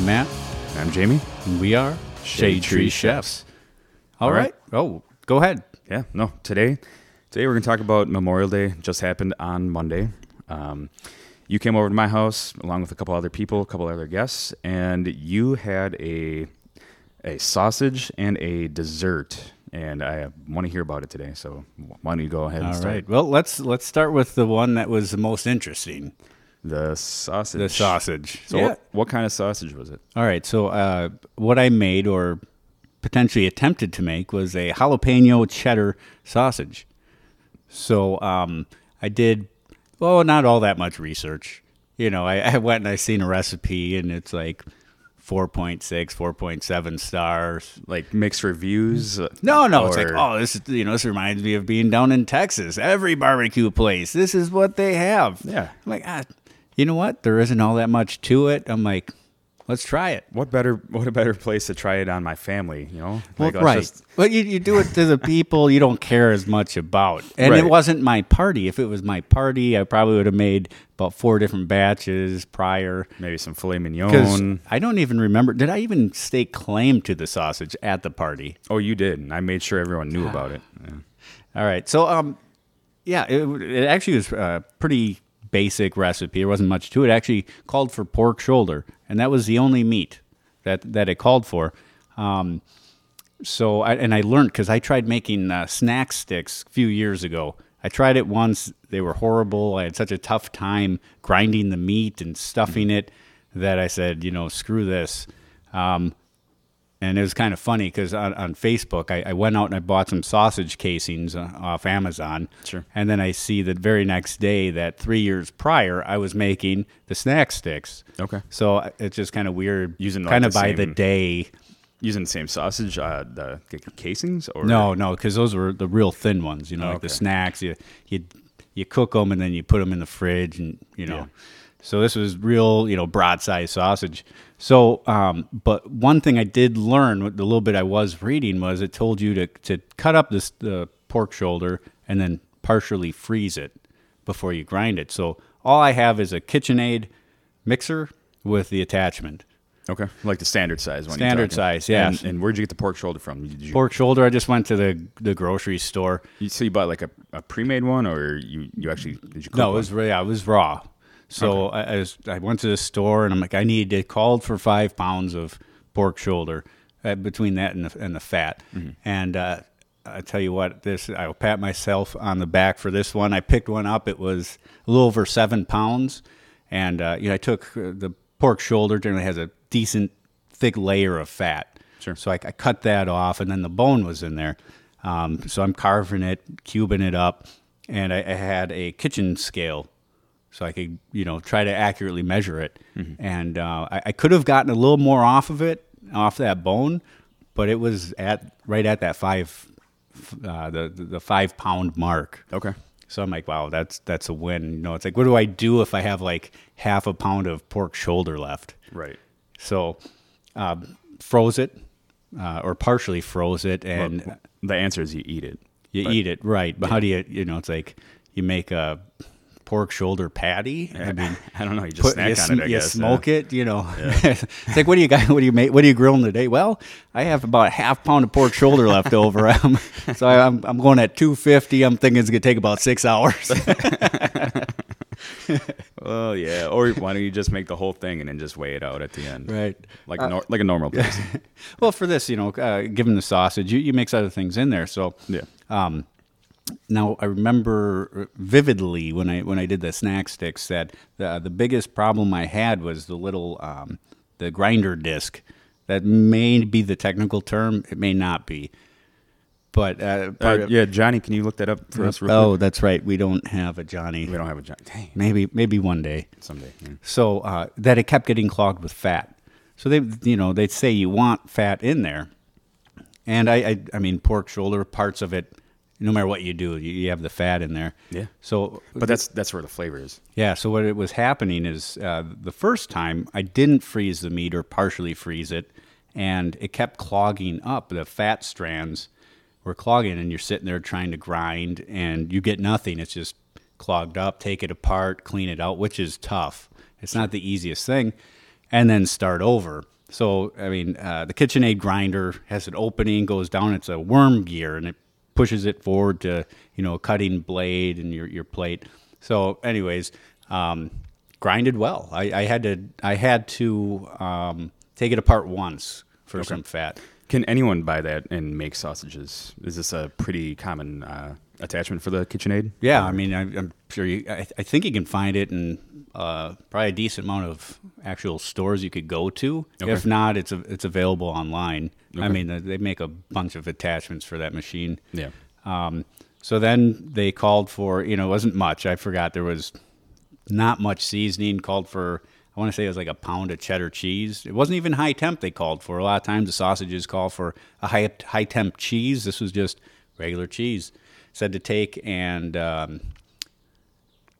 I'm Matt, I'm Jamie. and we are Shade Tree Chefs. All All right. right. Oh, go ahead. Yeah, no, today, today we're gonna talk about Memorial Day. Just happened on Monday. Um, you came over to my house along with a couple other people, a couple other guests, and you had a a sausage and a dessert. And I want to hear about it today. So why don't you go ahead and All right. Well, let's let's start with the one that was the most interesting, The sausage. the sausage. So Yeah. what, what kind of sausage was it? All right. So uh, what I made or potentially attempted to make was a jalapeno cheddar sausage. So um, I did, well, not all that much research. You know, I, I went and I seen a recipe, and it's like 4.6, 4.7 stars. Like mixed reviews? No, no, it's like, oh, this is, you know, this reminds me of being down in Texas. Every barbecue place, this is what they have. Yeah. I'm like, ah, you know what? There isn't all that much to it. I'm like, let's try it. What better? What a better place to try it on my family? You know, Well, Like, let's right. just- but you, you do it to the people you don't care as much about. And it wasn't my party. If it was my party, I probably would have made about four different batches prior. maybe some filet mignon. I don't even remember. Did I even stake claim to the sausage at the party? Oh, you did. And I made sure everyone knew about it. Yeah. All right. So, um, yeah, it, it actually was a pretty basic recipe. There wasn't much to it. it. Actually, called for pork shoulder, and that was the only meat that that it called for. Um, so, I, and I learned because I tried making uh, snack sticks a few years ago. I tried it once. They were horrible. I had such a tough time grinding the meat and stuffing it that I said, you know, screw this. Um, and it was kind of funny because on, on Facebook, I, I went out and I bought some sausage casings uh, off Amazon. Sure. And then I see the very next day that three years prior, I was making the snack sticks. Okay. So uh, it's just kind of weird. Using, kind of the by the day. Using the same sausage, uh, the casings, or No, no, because those were the real thin ones. You know, like the snacks. You you you cook them and then you put them in the fridge, and you know. Yeah. So this was real, you know, broadside sausage. So, um, but one thing I did learn with the little bit I was reading was it told you to to cut up this the pork shoulder and then partially freeze it before you grind it. So all I have is a KitchenAid mixer with the attachment. Okay, like the standard size one. Standard size, yeah. And, and where'd you get the pork shoulder from? Did you, Pork shoulder. I just went to the the grocery store. you, so you bought like a, a pre-made one, or you you actually did you cook No, it was yeah, it was raw. So I, I, was, I went to the store and I'm like, I need to called for five pounds of pork shoulder uh, between that and the, and the fat. Mm-hmm. And uh, I tell you what, this I'll pat myself on the back for this one. I picked one up. It was a little over seven pounds, and uh, you know I took uh, the pork shoulder. Generally has a decent thick layer of fat. Sure. So I, I cut that off, and then the bone was in there. Um, so I'm carving it, cubing it up, and I, I had a kitchen scale, so I could you know try to accurately measure it. And uh, I, I could have gotten a little more off of it, off that bone, but it was at right at that five, uh, the the the five pound mark. okay. So I'm like, wow, that's that's a win. You know, it's like, what do I do if I have like half a pound of pork shoulder left? Right. So, um, froze it, uh, or partially froze it, and Well, the answer is you eat it. you eat it right. But how do you, you know, it's like you make a pork shoulder patty. I mean, I don't know. You just put, snack you, on it. I you guess. smoke it. You know, it's like, what do you got? What do you make? What are you grilling today? Well, I have about a half pound of pork shoulder left over. Um, so I, I'm I'm going at 250. I'm thinking it's gonna take about six hours. Oh yeah. Or why don't you just make the whole thing and then just weigh it out at the end? right. Like nor- like a normal person. Well, for this, you know, uh, given the sausage, you, you mix other things in there. So Yeah. Um, now I remember vividly when I when I did the snack sticks that the the biggest problem I had was the little um, the grinder disc. That may be the technical term. It may not be. But uh, part Uh, of- yeah, Johnny, can you look that up for us real oh, quick? that's right. We don't have a Johnny. We don't have a Johnny. Dang. Maybe maybe one day. Someday. yeah. So uh, that it kept getting clogged with fat. So they, you know, they'd say you want fat in there, and I, I, I mean, pork shoulder parts of it. No matter what you do, you, have the fat in there. Yeah. So, But that's that's where the flavor is. yeah. So what it was happening is uh, the first time I didn't freeze the meat or partially freeze it, and it kept clogging up. The fat strands were clogging, and you're sitting there trying to grind, and you get nothing. It's just clogged up. Take it apart, clean it out, which is tough. It's not the easiest thing. and then start over. So I mean, uh, the KitchenAid grinder has an opening, goes down. It's a worm gear, and it pushes it forward to you know a cutting blade and your your plate. So, anyways, um, grinded well. I, I had to I had to um, take it apart once for some fat. Can anyone buy that and make sausages? Is this a pretty common uh, attachment for the KitchenAid? Yeah, I mean, I, I'm sure you. I, I think you can find it in uh, probably a decent amount of actual stores you could go to. Okay. If not, it's a, it's available online. I mean, they- they make a bunch of attachments for that machine. Yeah. Um, so then they called for, you know, it wasn't much. I forgot there was not much seasoning. Called for, I want to say it was like a pound of cheddar cheese. It wasn't even high temp they called for. A lot of times the sausages call for a high high temp cheese. This was just regular cheese. Said to take and um,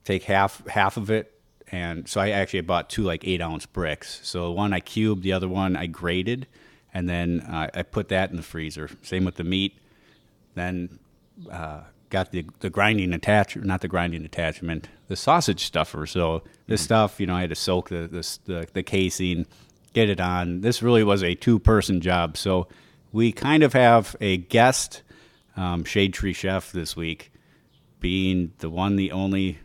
take half half of it. And so I actually bought two like eight ounce bricks. So one I cubed, the other one I grated, and then uh, I put that in the freezer. Same with the meat. Then uh, got the the grinding attachment, not the grinding attachment, the sausage stuffer. So this stuff, you know, I had to soak the this, the the casing, get it on. This really was a two person job. So we kind of have a guest um, shade tree chef this week, being the one, the only,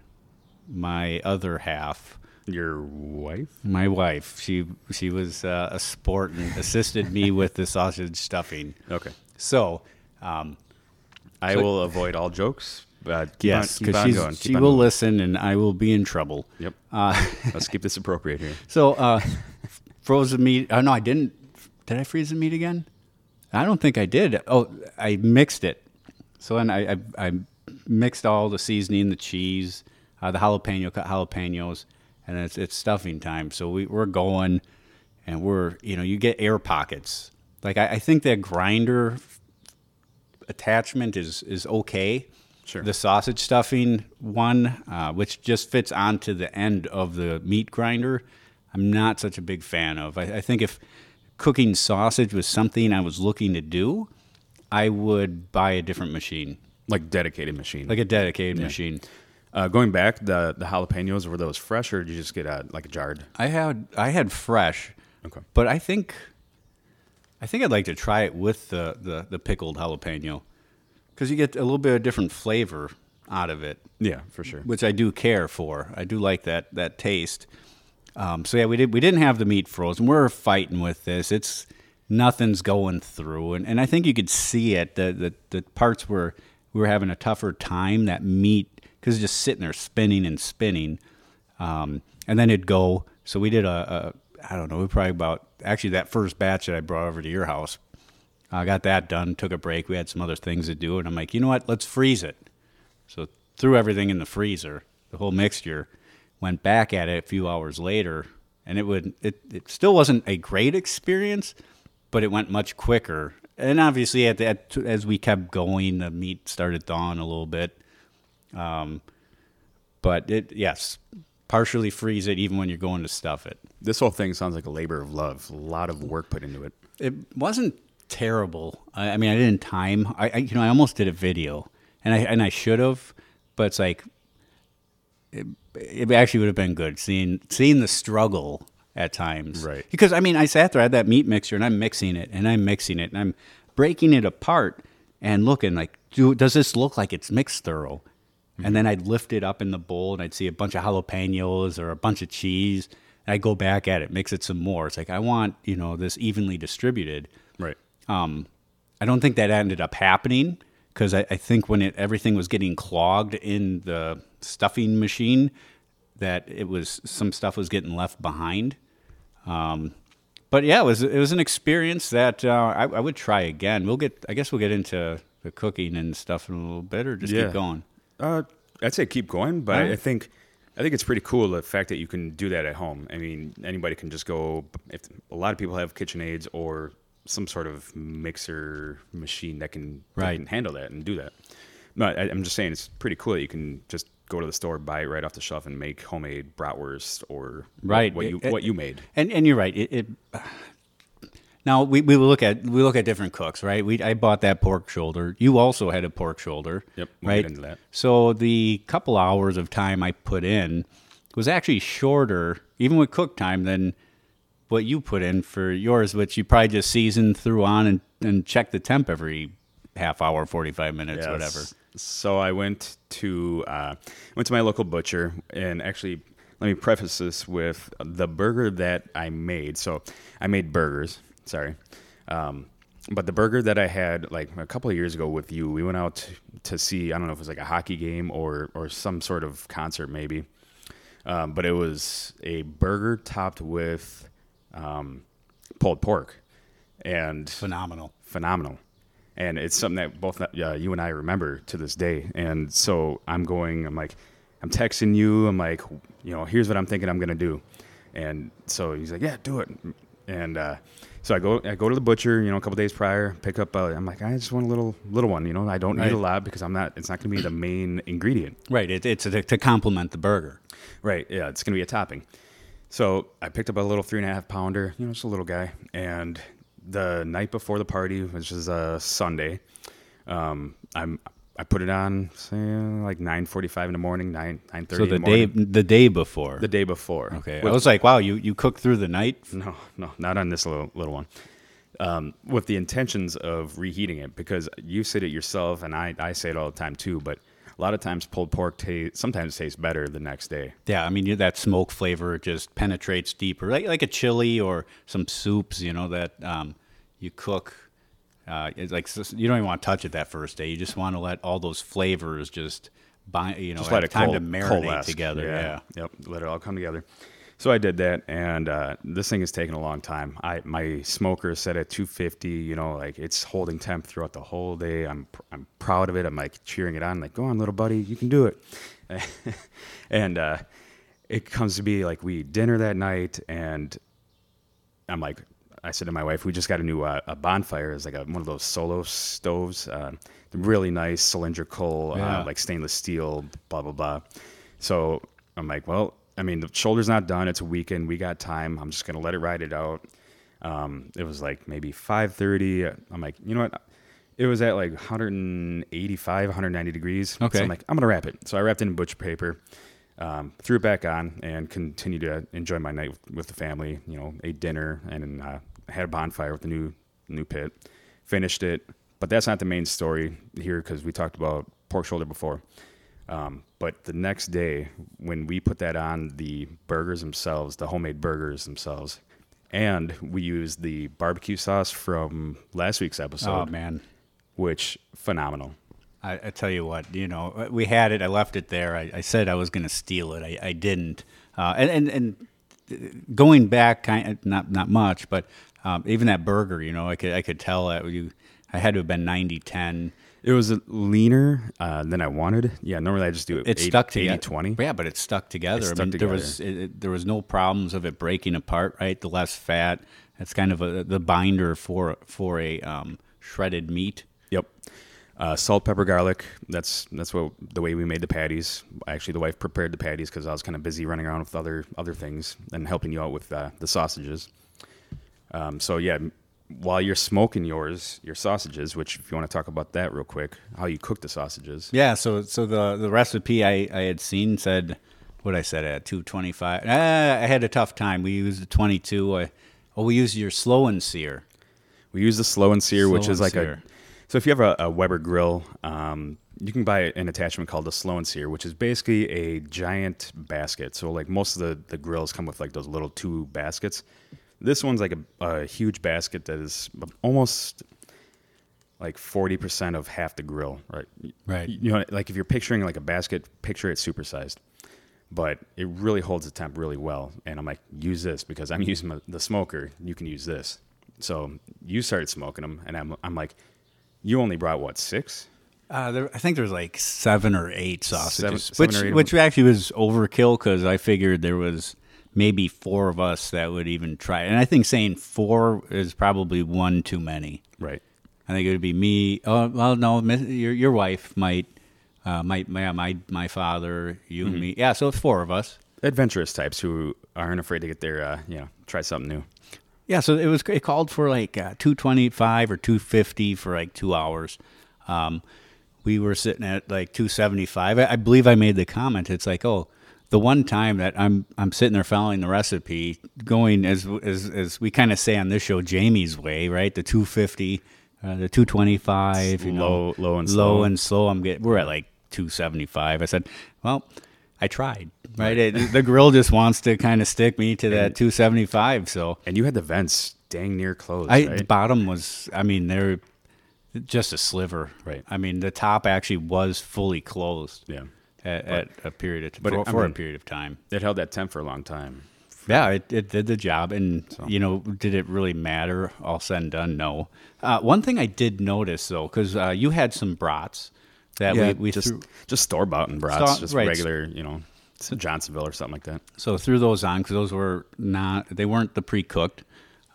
my other half. Your wife? My wife, she she was uh, a sport and assisted me with the sausage stuffing. Okay. So, um, I So- will avoid all jokes. But yes, because going. she will moving. listen, and I will be in trouble. Yep. Uh, Let's keep this appropriate here. so, uh, frozen meat. Oh no, I didn't. Did I freeze the meat again? I don't think I did. Oh, I mixed it. So then I I, I mixed all the seasoning, the cheese, uh, the jalapeno, cut jalapenos, and it's it's stuffing time. So we we're going, and we're you know you get air pockets. Like I, I think that grinder attachment is is okay. Sure. The sausage stuffing one, uh, which just fits onto the end of the meat grinder, I'm not such a big fan of. I, I think if cooking sausage was something I was looking to do, I would buy a different machine, Like dedicated machine. like a dedicated machine. uh, going back, the the jalapenos were those fresh or did you just get a like a jarred? I had I had fresh, Okay. but I think I think I'd like to try it with the the, the pickled jalapeno because you get a little bit of different flavor out of it. Yeah, for sure. which I do care for. I do like that that taste. Um, so yeah, we did we didn't have the meat frozen. We're fighting with this. It's nothing's going through, and, and I think you could see it. The, the the parts where we were having a tougher time. That meat because it's just sitting there spinning and spinning, um, and then it'd go. So we did a, a I don't know. We probably about actually that first batch that I brought over to your house. I got that done. Took a break. We had some other things to do, and I'm like, you know what? Let's freeze it. So threw everything in the freezer, the whole mixture. Went back at it a few hours later, and it would it, it still wasn't a great experience, but it went much quicker. And obviously, at, the, at as we kept going, the meat started thawing a little bit. Um, but it yes, partially freeze it even when you're going to stuff it. This whole thing sounds like a labor of love. A lot of work put into it. It wasn't terrible. I, I mean, I didn't time. I, I you know I almost did a video, and I and I should have, but it's like it, it actually would have been good seeing seeing the struggle at times. Right. Because I mean, I sat there, I had that meat mixer, and I'm mixing it, and I'm mixing it, and I'm breaking it apart, and looking like, do does this look like it's mixed thorough? And then I'd lift it up in the bowl, and I'd see a bunch of jalapenos or a bunch of cheese. And I'd go back at it, mix it some more. It's like I want you know this evenly distributed. Right. Um, I don't think that ended up happening because I, I think when it everything was getting clogged in the stuffing machine, that it was some stuff was getting left behind. Um, but yeah, it was it was an experience that uh, I, I would try again. We'll get I guess we'll get into the cooking and stuff in a little bit, or just Yeah. keep going. Uh, I'd say keep going, but Alright. I think I think it's pretty cool the fact that you can do that at home. I mean, anybody can just go. If a lot of people have KitchenAids or some sort of mixer machine that can, that can handle that and do that. No, I, I'm just saying it's pretty cool that you can just go to the store, buy it right off the shelf, and make homemade bratwurst or Right. what, you It- what you made. And and you're right. It, it now we, we look at we look at different cooks, right? We I bought that pork shoulder. You also had a pork shoulder. Yep, we'll right. get into that. So the couple hours of time I put in was actually shorter, even with cook time, than what you put in for yours, which you probably just season through on and, and check the temp every half hour, forty five minutes, Yes. whatever. So I went to uh, went to my local butcher, and actually, let me preface this with the burger that I made. So I made burgers. Sorry, um, but the burger that I had like a couple of years ago with you, we went out to see. I don't know if it was like a hockey game or or some sort of concert, maybe. Um, but it was a burger topped with um, pulled pork, and Phenomenal. phenomenal. And it's something that both uh, you and I remember to this day. And so I'm going, I'm like, I'm texting you. I'm like, you know, here's what I'm thinking I'm going to do. And so he's like, yeah, do it. And uh, so I go, I go to the butcher, you know, a couple days prior, pick up, uh, I'm like, I just want a little, little one, you know, I don't Right. need a lot because I'm not, it's not going to be the main ingredient. Right. It, it's to, to complement the burger. Right. Yeah, it's gonna be a topping. So I picked up a little three and a half pounder, you know, just a little guy. And the night before the party, which is a Sunday, um, I'm I put it on say like nine forty five in the morning, nine nine thirty. So the day the day before. the day before. okay. With- I was like, wow, you you cooked through the night. no, no, not on this little little one. Um, with the intentions of reheating it, because you said it yourself, and I, I say it all the time too. But a lot of times, pulled pork ta- sometimes tastes better the next day. Yeah, I mean that smoke flavor just penetrates deeper, like like a chili or some soups. You know that um, you cook. Uh, it's like you don't even want to touch it that first day. You just want to let all those flavors just bind. You know, just let it time coal- to marinate coalesce. together. Yeah. Yep. Let it all come together. So I did that, and uh, this thing is taking a long time. I my smoker is set at 250. You know, like it's holding temp throughout the whole day. I'm I'm proud of it. I'm like cheering it on. Like, go on, little buddy, you can do it. and uh, it comes to be like we eat dinner that night, and I'm like, I said to my wife, we just got a new uh, a bonfire. It's like a, one of those solo stoves, uh, really nice cylindrical, Yeah. uh, like stainless steel, blah blah blah. So I'm like, well, I mean, the shoulder's not done. It's a weekend. We got time. I'm just gonna let it ride it out. Um, it was like maybe 5:30. I'm like, you know what? It was at like 185, 190 degrees. Okay. So I'm like, I'm gonna wrap it. So I wrapped it in butcher paper, um, threw it back on, and continued to enjoy my night with, with the family. You know, ate dinner and uh, had a bonfire with the new new pit. Finished it, but that's not the main story here because we talked about pork shoulder before. Um, but the next day, when we put that on the burgers themselves, the homemade burgers themselves, and we used the barbecue sauce from last week's episode, Oh man, which phenomenal. I, I tell you what, you know, we had it. I left it there. I, I said I was going to steal it. I, I didn't. Uh, and, and and going back, kind of, not not much, but um, even that burger, you know, I could I could tell that you. I had to have been 90-10. It was leaner uh, than I wanted. Yeah, normally I just do it. It eight- stuck 80, together. 20. Yeah, but it stuck together. I stuck mean, together. there was it, it- there was no problems of it breaking apart. Right, the less fat. That's kind of a, the binder for for a um, shredded meat. Yep. Uh, salt, pepper, garlic. That's that's what the way we made the patties. Actually, the wife prepared the patties because I was kind of busy running around with other other things and helping you out with uh, the sausages. Um, so yeah, while you're smoking yours, your sausages, which if you want to talk about that real quick, how you cook the sausages. Yeah, so so the the recipe I, I had seen said what I said at two twenty five. Ah, I had a tough time. We used the twenty two. I, oh, we used your slow and sear. We use the slow and sear, which is like sear. a. So if you have a, a Weber grill, um, you can buy an attachment called the slow and sear, which is basically a giant basket. So like most of the the grills come with like those little two baskets. This one's like a, a huge basket that is almost like forty percent of half the grill, right? Right. You know, like if you're picturing like a basket, picture it supersized. But it really holds the temp really well. And I'm like, use this because I'm using my, the smoker. You can use this. So you started smoking them, and I'm, I'm like, you only brought what six? Uh, there, I think there's like seven or eight sausages, Seven- seven which or eight which actually was overkill because I figured there was maybe four of us that would even try. And I think saying four is probably one too many. Right. I think it would be me. Oh well, no, your your wife might, uh, might my my my father, you, Mm-hmm. me. Yeah, so it's four of us. Adventurous types who aren't afraid to get their, uh, you know, try something new. Yeah, so it was it called for like uh, two twenty five or two fifty for like two hours. Um, we were sitting at like two seventy five. I, I believe I made the comment. It's like, oh, the one time that I'm I'm sitting there following the recipe, going as as as we kind of say on this show, Jamie's way, right? The 250, uh, the 225, you Low- know, low and slow. low and slow. I'm getting we're at like 275. I said, well. I tried, right? It, the grill just wants to kind of stick me to that 275. So And you had the vents dang near closed, I the bottom was I mean they're just a sliver. Right. I mean the top actually was fully closed. Yeah. At, at a period of but for, it- I for a mean- period of time. It held that temp for a long time. Yeah, it, it did the job, and you know, did it really matter? All said and done, no. Uh, one thing I did notice though, because uh, you had some brats that we, we just threw, just store bought and brats, Store- just right. regular, you know, Johnsonville or something like that. so threw those on because those were not they weren't the pre cooked.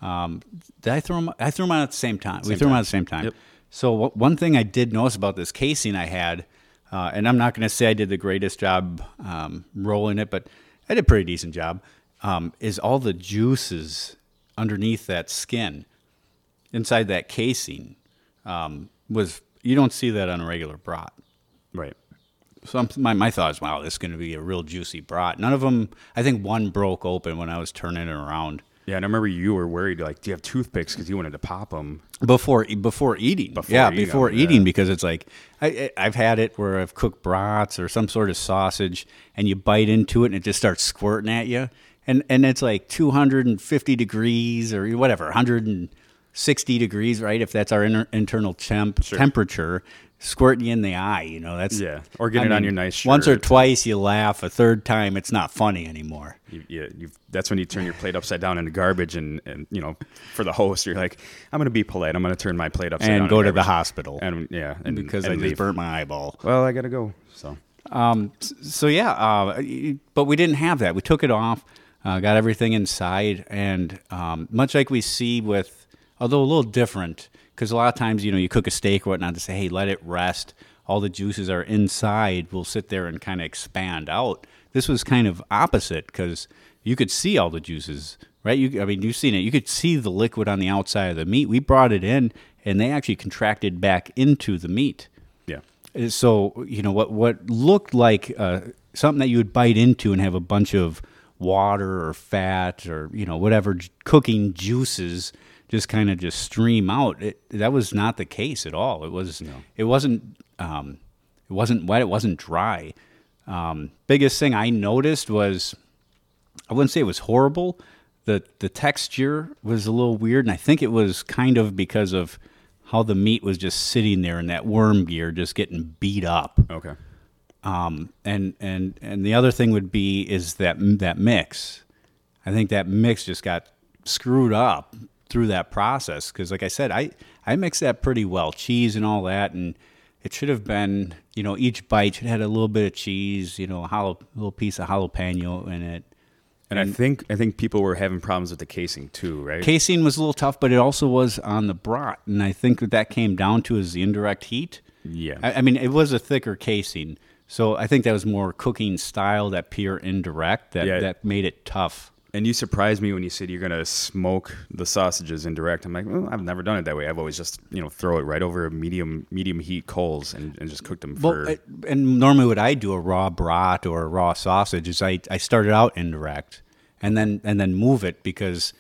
Um, did I throw them? I threw them on at the same time. we Same threw them time. on at the same time. Yep. So wh- one thing I did notice about this casing I had, uh, and I'm not going to say I did the greatest job um, rolling it, but I did a pretty decent job. Um, is all the juices underneath that skin, inside that casing, um, was you don't see that on a regular brat. Right. So I'm, my my thought is, wow, this is going to be a real juicy brat. None of them. I think one broke open when I was turning it around Yeah, and I remember you were worried, like, do you have toothpicks? Because you wanted to pop them. before before eating. Before yeah, eating before them, eating yeah. because it's like I, I've had it where I've cooked brats or some sort of sausage, and you bite into it and it just starts squirting at you, and and it's like 250 degrees or whatever, 160 degrees, right? If that's our inter- internal temp temperature. Squirting you in the eye, you know that's Yeah, or get it on your nice shirt. Once or twice you laugh, a third time it's not funny anymore. You, you, that's when you turn your plate upside down into garbage, and, and you know, for the host, you're like, I'm going to be polite. I'm going to turn my plate upside down and go into to the hospital And yeah, and, because and I leave. just burnt my eyeball. Well, I got to go. So Um, so yeah, uh, but we didn't have that. We took it off, uh, got everything inside, and um, much like we see with, although a little different, because a lot of times you know you cook a steak or whatnot to say, hey, let it rest. All the juices are inside. We'll sit there and kind of expand out. This was kind of opposite because you could see all the juices, right? You, I mean, you've seen it. You could see the liquid on the outside of the meat. We brought it in, and they actually contracted back into the meat. yeah, Uh, so you know what what looked like uh, something that you would bite into and have a bunch of water or fat or you know whatever cooking juices just kind of just stream out it, that was not the case at all it was it wasn't um, it wasn't wet it wasn't dry um, biggest thing i noticed was I wouldn't say it was horrible. The the texture was a little weird, and I think it was kind of because of how the meat was just sitting there in that worm gear, just getting beat up. okay, Um, and and and the other thing would be is that that mix. I think that mix just got screwed up through that process because, like I said, I I mixed that pretty well, cheese and all that, and it should have been you know each bite should have had a little bit of cheese, you know, a hollow, little piece of jalapeno in it. and I think I think people were having problems with the casing too, right? Casing was a little tough, but it also was on the brat, and I think what that came down to is the indirect heat. Yeah. I, I mean it was a thicker casing, so I think that was more cooking style, that pure indirect that Yeah. that made it tough. And you surprised me when you said you're gonna smoke the sausages indirect. I'm like, well, I've never done it that way. I've always just you know throw it right over medium medium heat coals and, and just cook them for. Well, and normally what I do a raw brat or a raw sausage is I, I start it out indirect and then and then move it because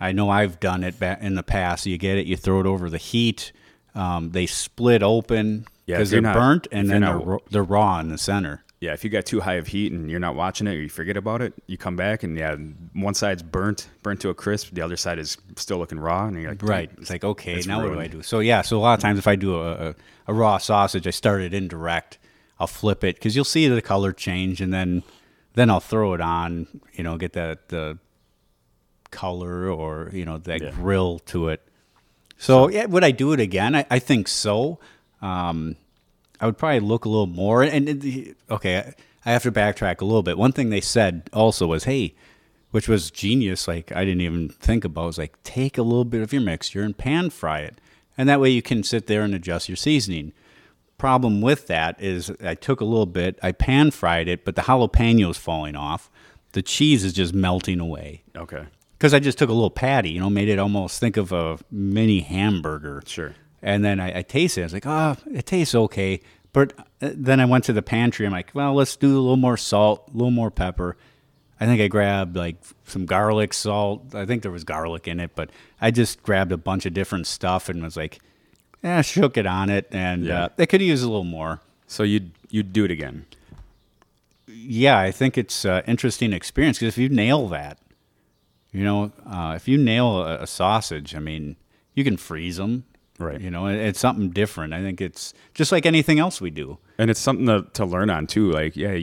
I know I've done it in the past. You get it, you throw it over the heat. Um, they split open because if you're they're not- burnt, and then they're, not- they're raw in the center. Yeah, if you got too high of heat and you're not watching it or you forget about it, you come back and yeah, one side's burnt burnt to a crisp, the other side is still looking raw, and you're like, Right. It's like, okay, now what do I do? So, yeah, so a lot of times if I do a, a, a raw sausage, I start it indirect. I'll flip it because you'll see the color change and then then I'll throw it on, you know, get that the color or, you know, that Yeah. grill to it. So, yeah, would I do it again? I, I think so. Um, I would probably look a little more. And the- okay, I, I have to backtrack a little bit. One thing they said also was, hey, which was genius. Like I didn't even think about. It Was like take a little bit of your mixture and pan fry it, and that way you can sit there and adjust your seasoning. Problem with that is I took a little bit, I pan fried it, but the jalapeno is falling off. The cheese is just melting away Okay, because I just took a little patty, you know, made it almost think of a mini hamburger. Sure. And then I, I tasted it. I was like, oh, it tastes okay, But uh, then I went to the pantry. I'm like, well, let's do a little more salt, a little more pepper. I think I grabbed like some garlic salt. I think there was garlic in it, but I just grabbed a bunch of different stuff and was like, yeah, shook it on it, and Yeah. uh, they could use a little more. So you'd you'd do it again. Yeah, I think it's an interesting experience because if you nail that, you know, uh, if you nail a, a sausage, I mean, you can freeze them. Right. You know, it's something different. I think it's just like anything else we do. And it's something to, to learn on too. Like, yeah,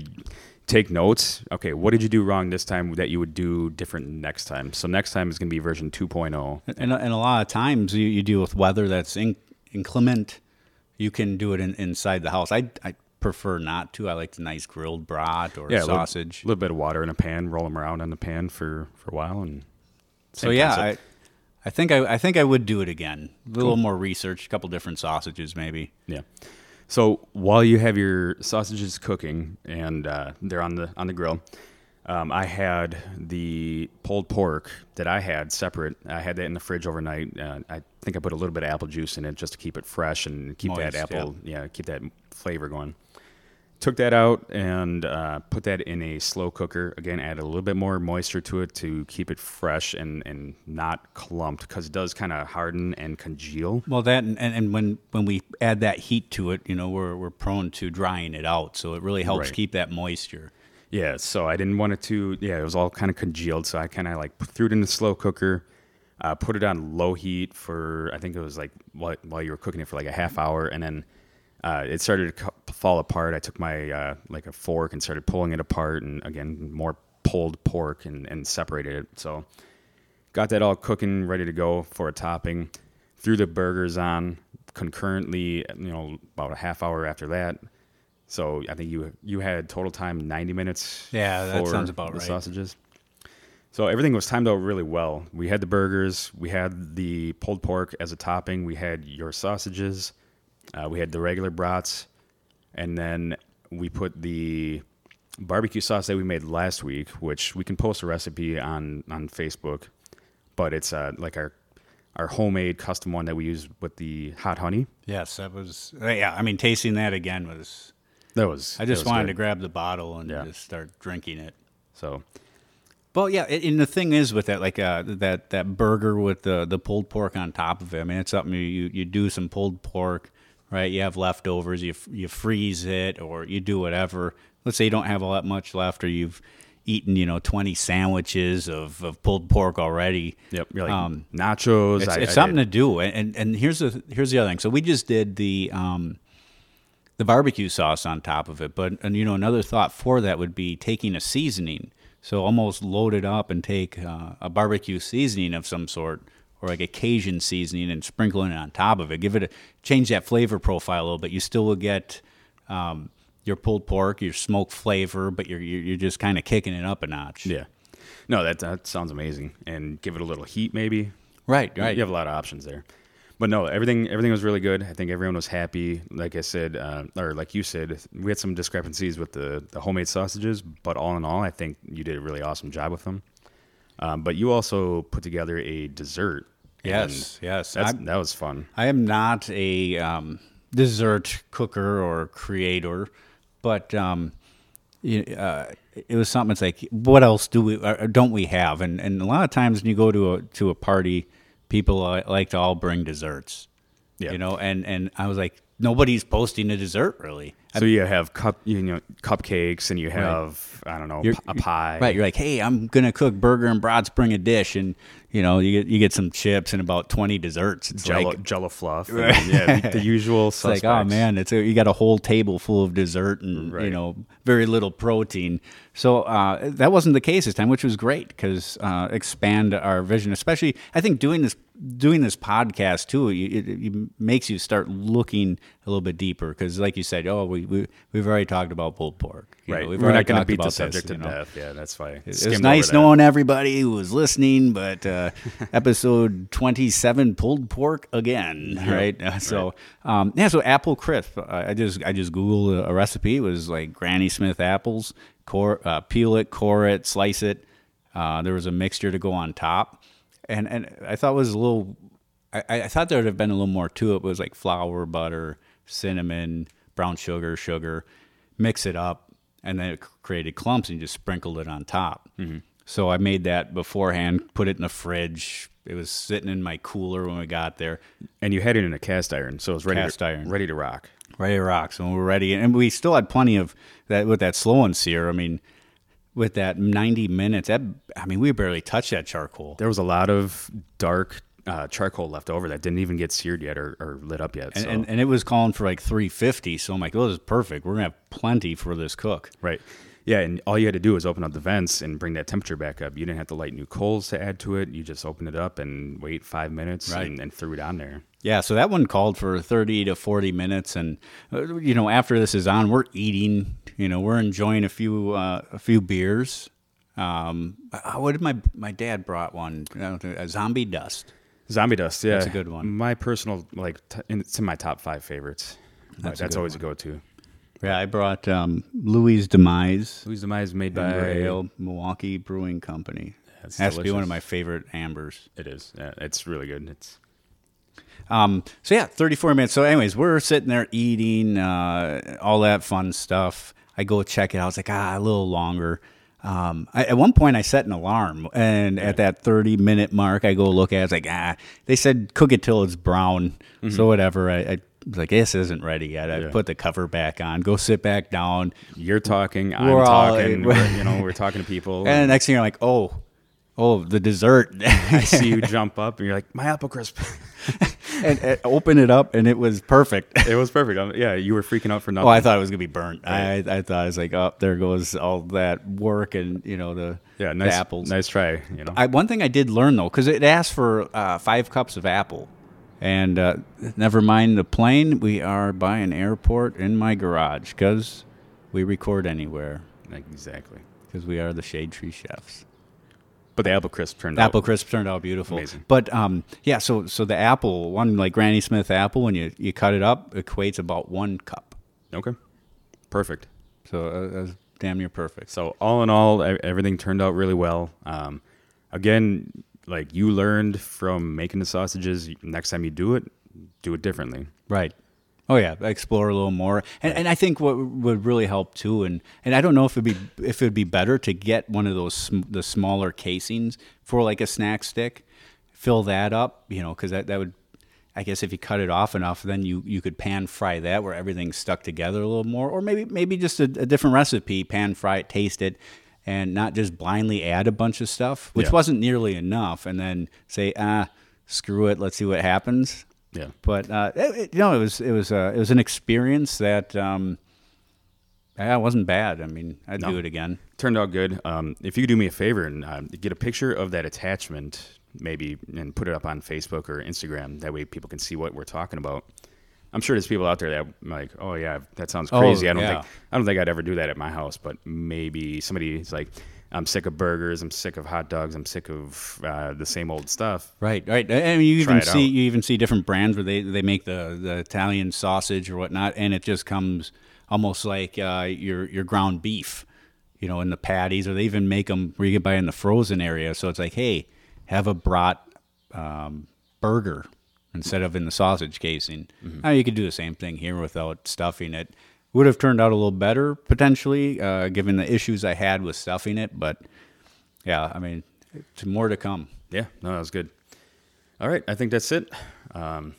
take notes. Okay, what did you do wrong this time that you would do different next time? So next time is going to be version oh. 2.0. And, and a lot of times you, you deal with weather that's in, inclement. You can do it in, inside the house. I, I prefer not to. I like the nice grilled brat or Yeah, a little- little, bit of water in a pan, roll them around in the pan for, for a while, and so yeah. I, think I, I think I would do it again. A little more research, a couple different sausages maybe. Yeah. So while you have your sausages cooking and uh, they're on the on the grill, um, I had the pulled pork that I had separate. I had that in the fridge overnight. Uh, I think I put a little bit of apple juice in it just to keep it fresh and keep Moist, that apple, yeah. keep that flavor going. Took that out and uh, put that in a slow cooker. Again, added a little bit more moisture to it to keep it fresh and, and not clumped because it does kind of harden and congeal. Well, that and, and, and when when we add that heat to it, you know, we're we're prone to drying it out. So it really helps Right. keep that moisture. Yeah, so I didn't want it to. Yeah, it was all kind of congealed, so I kind of like threw it in the slow cooker, uh, put it on low heat for I think it was like while, while you were cooking it for like a half hour, and then uh, it started to fall apart. I took my uh, like a fork and started pulling it apart, and again more pulled pork and, and separated it. So got that all cooking, ready to go for a topping. Threw the burgers on concurrently. You know, about a half hour after that. So I think you you had total time ninety minutes. Yeah, that sounds about the right. Sausages. So everything was timed out really well. We had the burgers, we had the pulled pork as a topping, we had your sausages, uh, we had the regular brats, and then we put the barbecue sauce that we made last week, which we can post a recipe on on Facebook, but it's uh, like our our homemade custom one that we use with the hot honey. Yes, that was yeah. I mean, tasting that again was. That was I just was wanted good. to grab the bottle and Yeah. just start drinking it. So Well, yeah, and the thing is with that, like uh, that that burger with the the pulled pork on top of it. I mean, it's something you you do some pulled pork, right? You have leftovers, you you freeze it, or you do whatever. Let's say you don't have all that much left, or you've eaten you know twenty sandwiches of, of pulled pork already. Yep. You're like Um, nachos. It's, I- it's I something did- to do, and, and here's the here's the other thing. So we just did the um, the barbecue sauce on top of it, but and you know another thought for that would be taking a seasoning. So almost load it up and take uh, a barbecue seasoning of some sort, or like a Cajun seasoning, and sprinkling it on top of it. Give it a change that flavor profile a little bit. You still will get um, your pulled pork, your smoked flavor, but you're you're just kind of kicking it up a notch. Yeah. No, that that sounds amazing. And give it a little heat, maybe. Right, right. You have a lot of options there. But no, everything everything was really good. I think everyone was happy. Like I said, uh, or like you said, we had some discrepancies with the, the homemade sausages, but all in all, I think you did a really awesome job with them. Um, but you also put together a dessert. Yes, and yes. That's, that was fun. I am not a um, dessert cooker or creator, but um, you- uh, it was something. It's like, what else do we or don't we have? And and a lot of times when you go to a to a party, people uh, like to all bring desserts. Yeah. You know, and and I was like, nobody's posting a dessert really. So you have cup, you know, cupcakes, and you have I don't know You're- a pie. Right, you're like, hey, I'm gonna cook burger and brats. Bring a dish, and you know, you get you get some chips and about twenty desserts. It's Jello, like, Jello fluff. and, yeah, the, usual. It's like, oh man, it's a, you got a whole table full of dessert and you know very little protein. So uh, that wasn't the case this time, which was great because uh, expand our vision. Especially, I think doing this doing this podcast too, it, it, it makes you start looking a little bit deeper because, like you said, oh, we, we we've already talked about pulled pork. You Right, know, we've we're not going to beat the subject this, to you know. death. Yeah, that's why. It was nice knowing everybody who was listening, but uh, episode 27 pulled pork again, right? Uh, So, um, yeah, so apple crisp. Uh, I just I just googled a, recipe. It was like Granny Smith apples, core, uh, peel it, core it, slice it. Uh, there was a mixture to go on top, and and I thought it was a little. I, I thought there would have been a little more to it. It was like flour, butter, cinnamon, brown sugar, sugar, mix it up, and then it created clumps and you just sprinkled it on top. Mm-hmm. So I made that beforehand, put it in the fridge. It was sitting in my cooler when we got there. And you had it in a cast iron, so it was ready Cast to, iron. ready to rock. Ready to rock. So we're ready, and we still had plenty of that with that slow and sear. I mean, with that ninety minutes, that I mean, we barely touched that charcoal. There was a lot of dark uh, charcoal left over that didn't even get seared yet or, or lit up yet. And, so. and, and it was calling for like 350. So I'm like, oh, this is perfect. We're going to have plenty for this cook. Right. Yeah, and all you had to do was open up the vents and bring that temperature back up. You didn't have to light new coals to add to it. You just opened it up and wait five minutes Right. and, and threw it on there. Yeah, so that one called for 30 to 40 minutes. And, uh, you know, after this is on, we're eating, you know, we're enjoying a few, uh, a few beers. Um, uh, what did my, my dad brought one, uh, a zombie dust. Zombie Dust, yeah, That's a good one. My personal, like, t- it's in my top five favorites. That's That's, always a go-to. Yeah, I brought um, Louie's Demise. Louie's Demise made by Ale, Milwaukee Brewing Company. That's Has to be one of my favorite ambers. It is. Yeah, it's really good. It's Um, so yeah, 34 minutes. So anyways, we're sitting there eating, uh, all that fun stuff. I go check it out. I was like, ah, a little longer. Um, I, at one point I set an alarm and at that 30 minute mark, I go look at it. It's like, ah, they said cook it till it's brown. So whatever. I, I was like, this isn't ready yet. I Yeah. put the cover back on, go sit back down. you're talking, I'm We're all- talking. we're, you know, we're talking to people. And the next thing you're like, oh, oh, the dessert. I see you jump up and you're like, my apple crisp. and, and open it up and it was perfect. it was perfect. Um, yeah, you were freaking out for nothing. Oh, I thought it was gonna be burnt. I, I thought it was like, oh, there goes all that work and you know the yeah, the nice apples. Nice try. You know, I, one thing I did learn though, because it asked for uh, five cups of apple, and uh, never mind the plane. We are by an airport in my garage because we record anywhere exactly. because we are the Shade Tree Chefs. But the apple crisp turned Apple out crisp turned out beautiful. Amazing. But um, yeah, so so the apple one like Granny Smith apple when you you cut it up equates about one cup. okay. Perfect. So uh, that's damn near perfect. So all in all, everything turned out really well. Um, again, like you learned from making the sausages. Next time you do it, do it differently. Right. Oh yeah, explore a little more, and and I think what would really help too, and and I don't know if it'd be if it'd be better to get one of those sm- the smaller casings for like a snack stick, fill that up, you know, because that that would, I guess if you cut it off enough, then you you could pan fry that where everything's stuck together a little more, or maybe maybe just a, a different recipe, pan fry it, taste it, and not just blindly add a bunch of stuff, which Yeah. wasn't nearly enough, and then say ah screw it, let's see what happens Yeah. but uh, it, it- you know, it was it was uh, it was an experience that um, yeah, it wasn't bad. I mean, I'd No. do it again. Turned out good. Um, if you could do me a favor and um, get a picture of that attachment, maybe, and put it up on Facebook or Instagram, that way people can see what we're talking about. I'm sure there's people out there that like, oh yeah, that sounds Oh, crazy. I don't yeah. think I don't think I'd ever do that at my house, but maybe somebody's like, I'm sick of burgers, I'm sick of hot dogs, I'm sick of uh, the same old stuff. Right, right. And you Try even see out. you even see different brands where they, they make the, the Italian sausage or whatnot, and it just comes almost like uh, your your ground beef, you know, in the patties, or they even make them where you can buy in the frozen area. So it's like, hey, have a brat um, burger instead of in the sausage casing. Now you could do the same thing here without stuffing it. Would have turned out a little better potentially, uh, given the issues I had with stuffing it. But yeah, I mean, it's more to come. Yeah, no, that was good. All right, I think that's it. Um,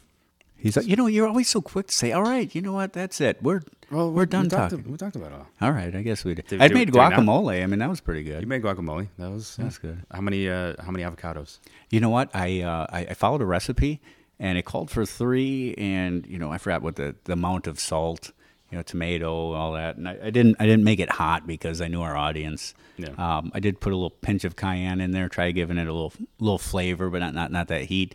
He's like, you know, you're always so quick to say, "All right, you know what? That's it. We're well, we're done we talked, talking." we talked about it all. All right, I guess we did. Did- I made guacamole. I mean, that was pretty good. You made guacamole. That was That's good. How many? Uh, how many avocados? You know what? I, uh, I I followed a recipe, and it called for three, and you know, I forgot what the, the amount of salt, you know, tomato, all that, and I, I didn't I didn't make it hot because I knew our audience. Yeah. Um, I did put a little pinch of cayenne in there, try giving it a little little flavor, but not not not that heat.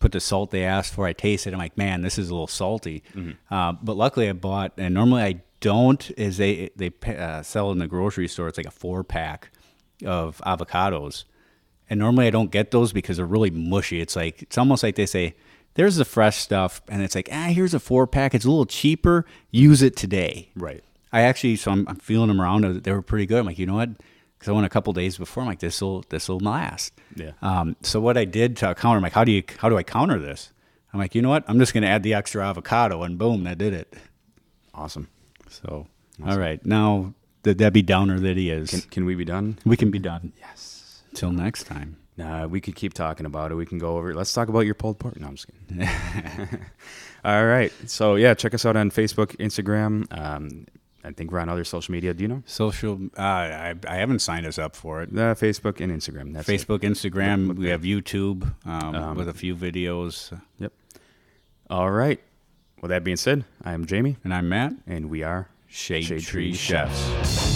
Put the salt they asked for. I tasted. It. I'm like, man, this is a little salty. Uh, but luckily, I bought, and normally I don't. Is they they uh, sell in the grocery store. It's like a four pack of avocados, and normally I don't get those because they're really mushy. It's like it's almost like they say, "There's the fresh stuff," and it's like, ah, here's a four pack. It's a little cheaper. Use it today. Right. I actually, so I'm, I'm feeling them around. uh, They were pretty good. I'm like, you know what? Because I went a couple days before. I'm like, this will this will last. Yeah. Um, so what I did to counter, I'm like, how do you how do I counter this? I'm like, you know what? I'm just going to add the extra avocado, and boom, that did it. Awesome. So, all right. Now, the Debbie Downer that he is, Can, can we be done? we can be done. Yes. Till next time. Nah, we could keep talking about it. We can go over. it. Let's talk about your pulled pork. No, I'm just kidding. All right. So yeah, check us out on Facebook, Instagram. Um, I think we're on other social media. Do you know? Social, uh, I, I haven't signed us up for it. Uh, Facebook and Instagram. That's it. Facebook, Instagram, Look we have YouTube um, Um, with a few videos. Yep. All right. Well, that being said, I am Jamie, And I'm Matt, and we are Shade, Shade Tree Tree Chefs.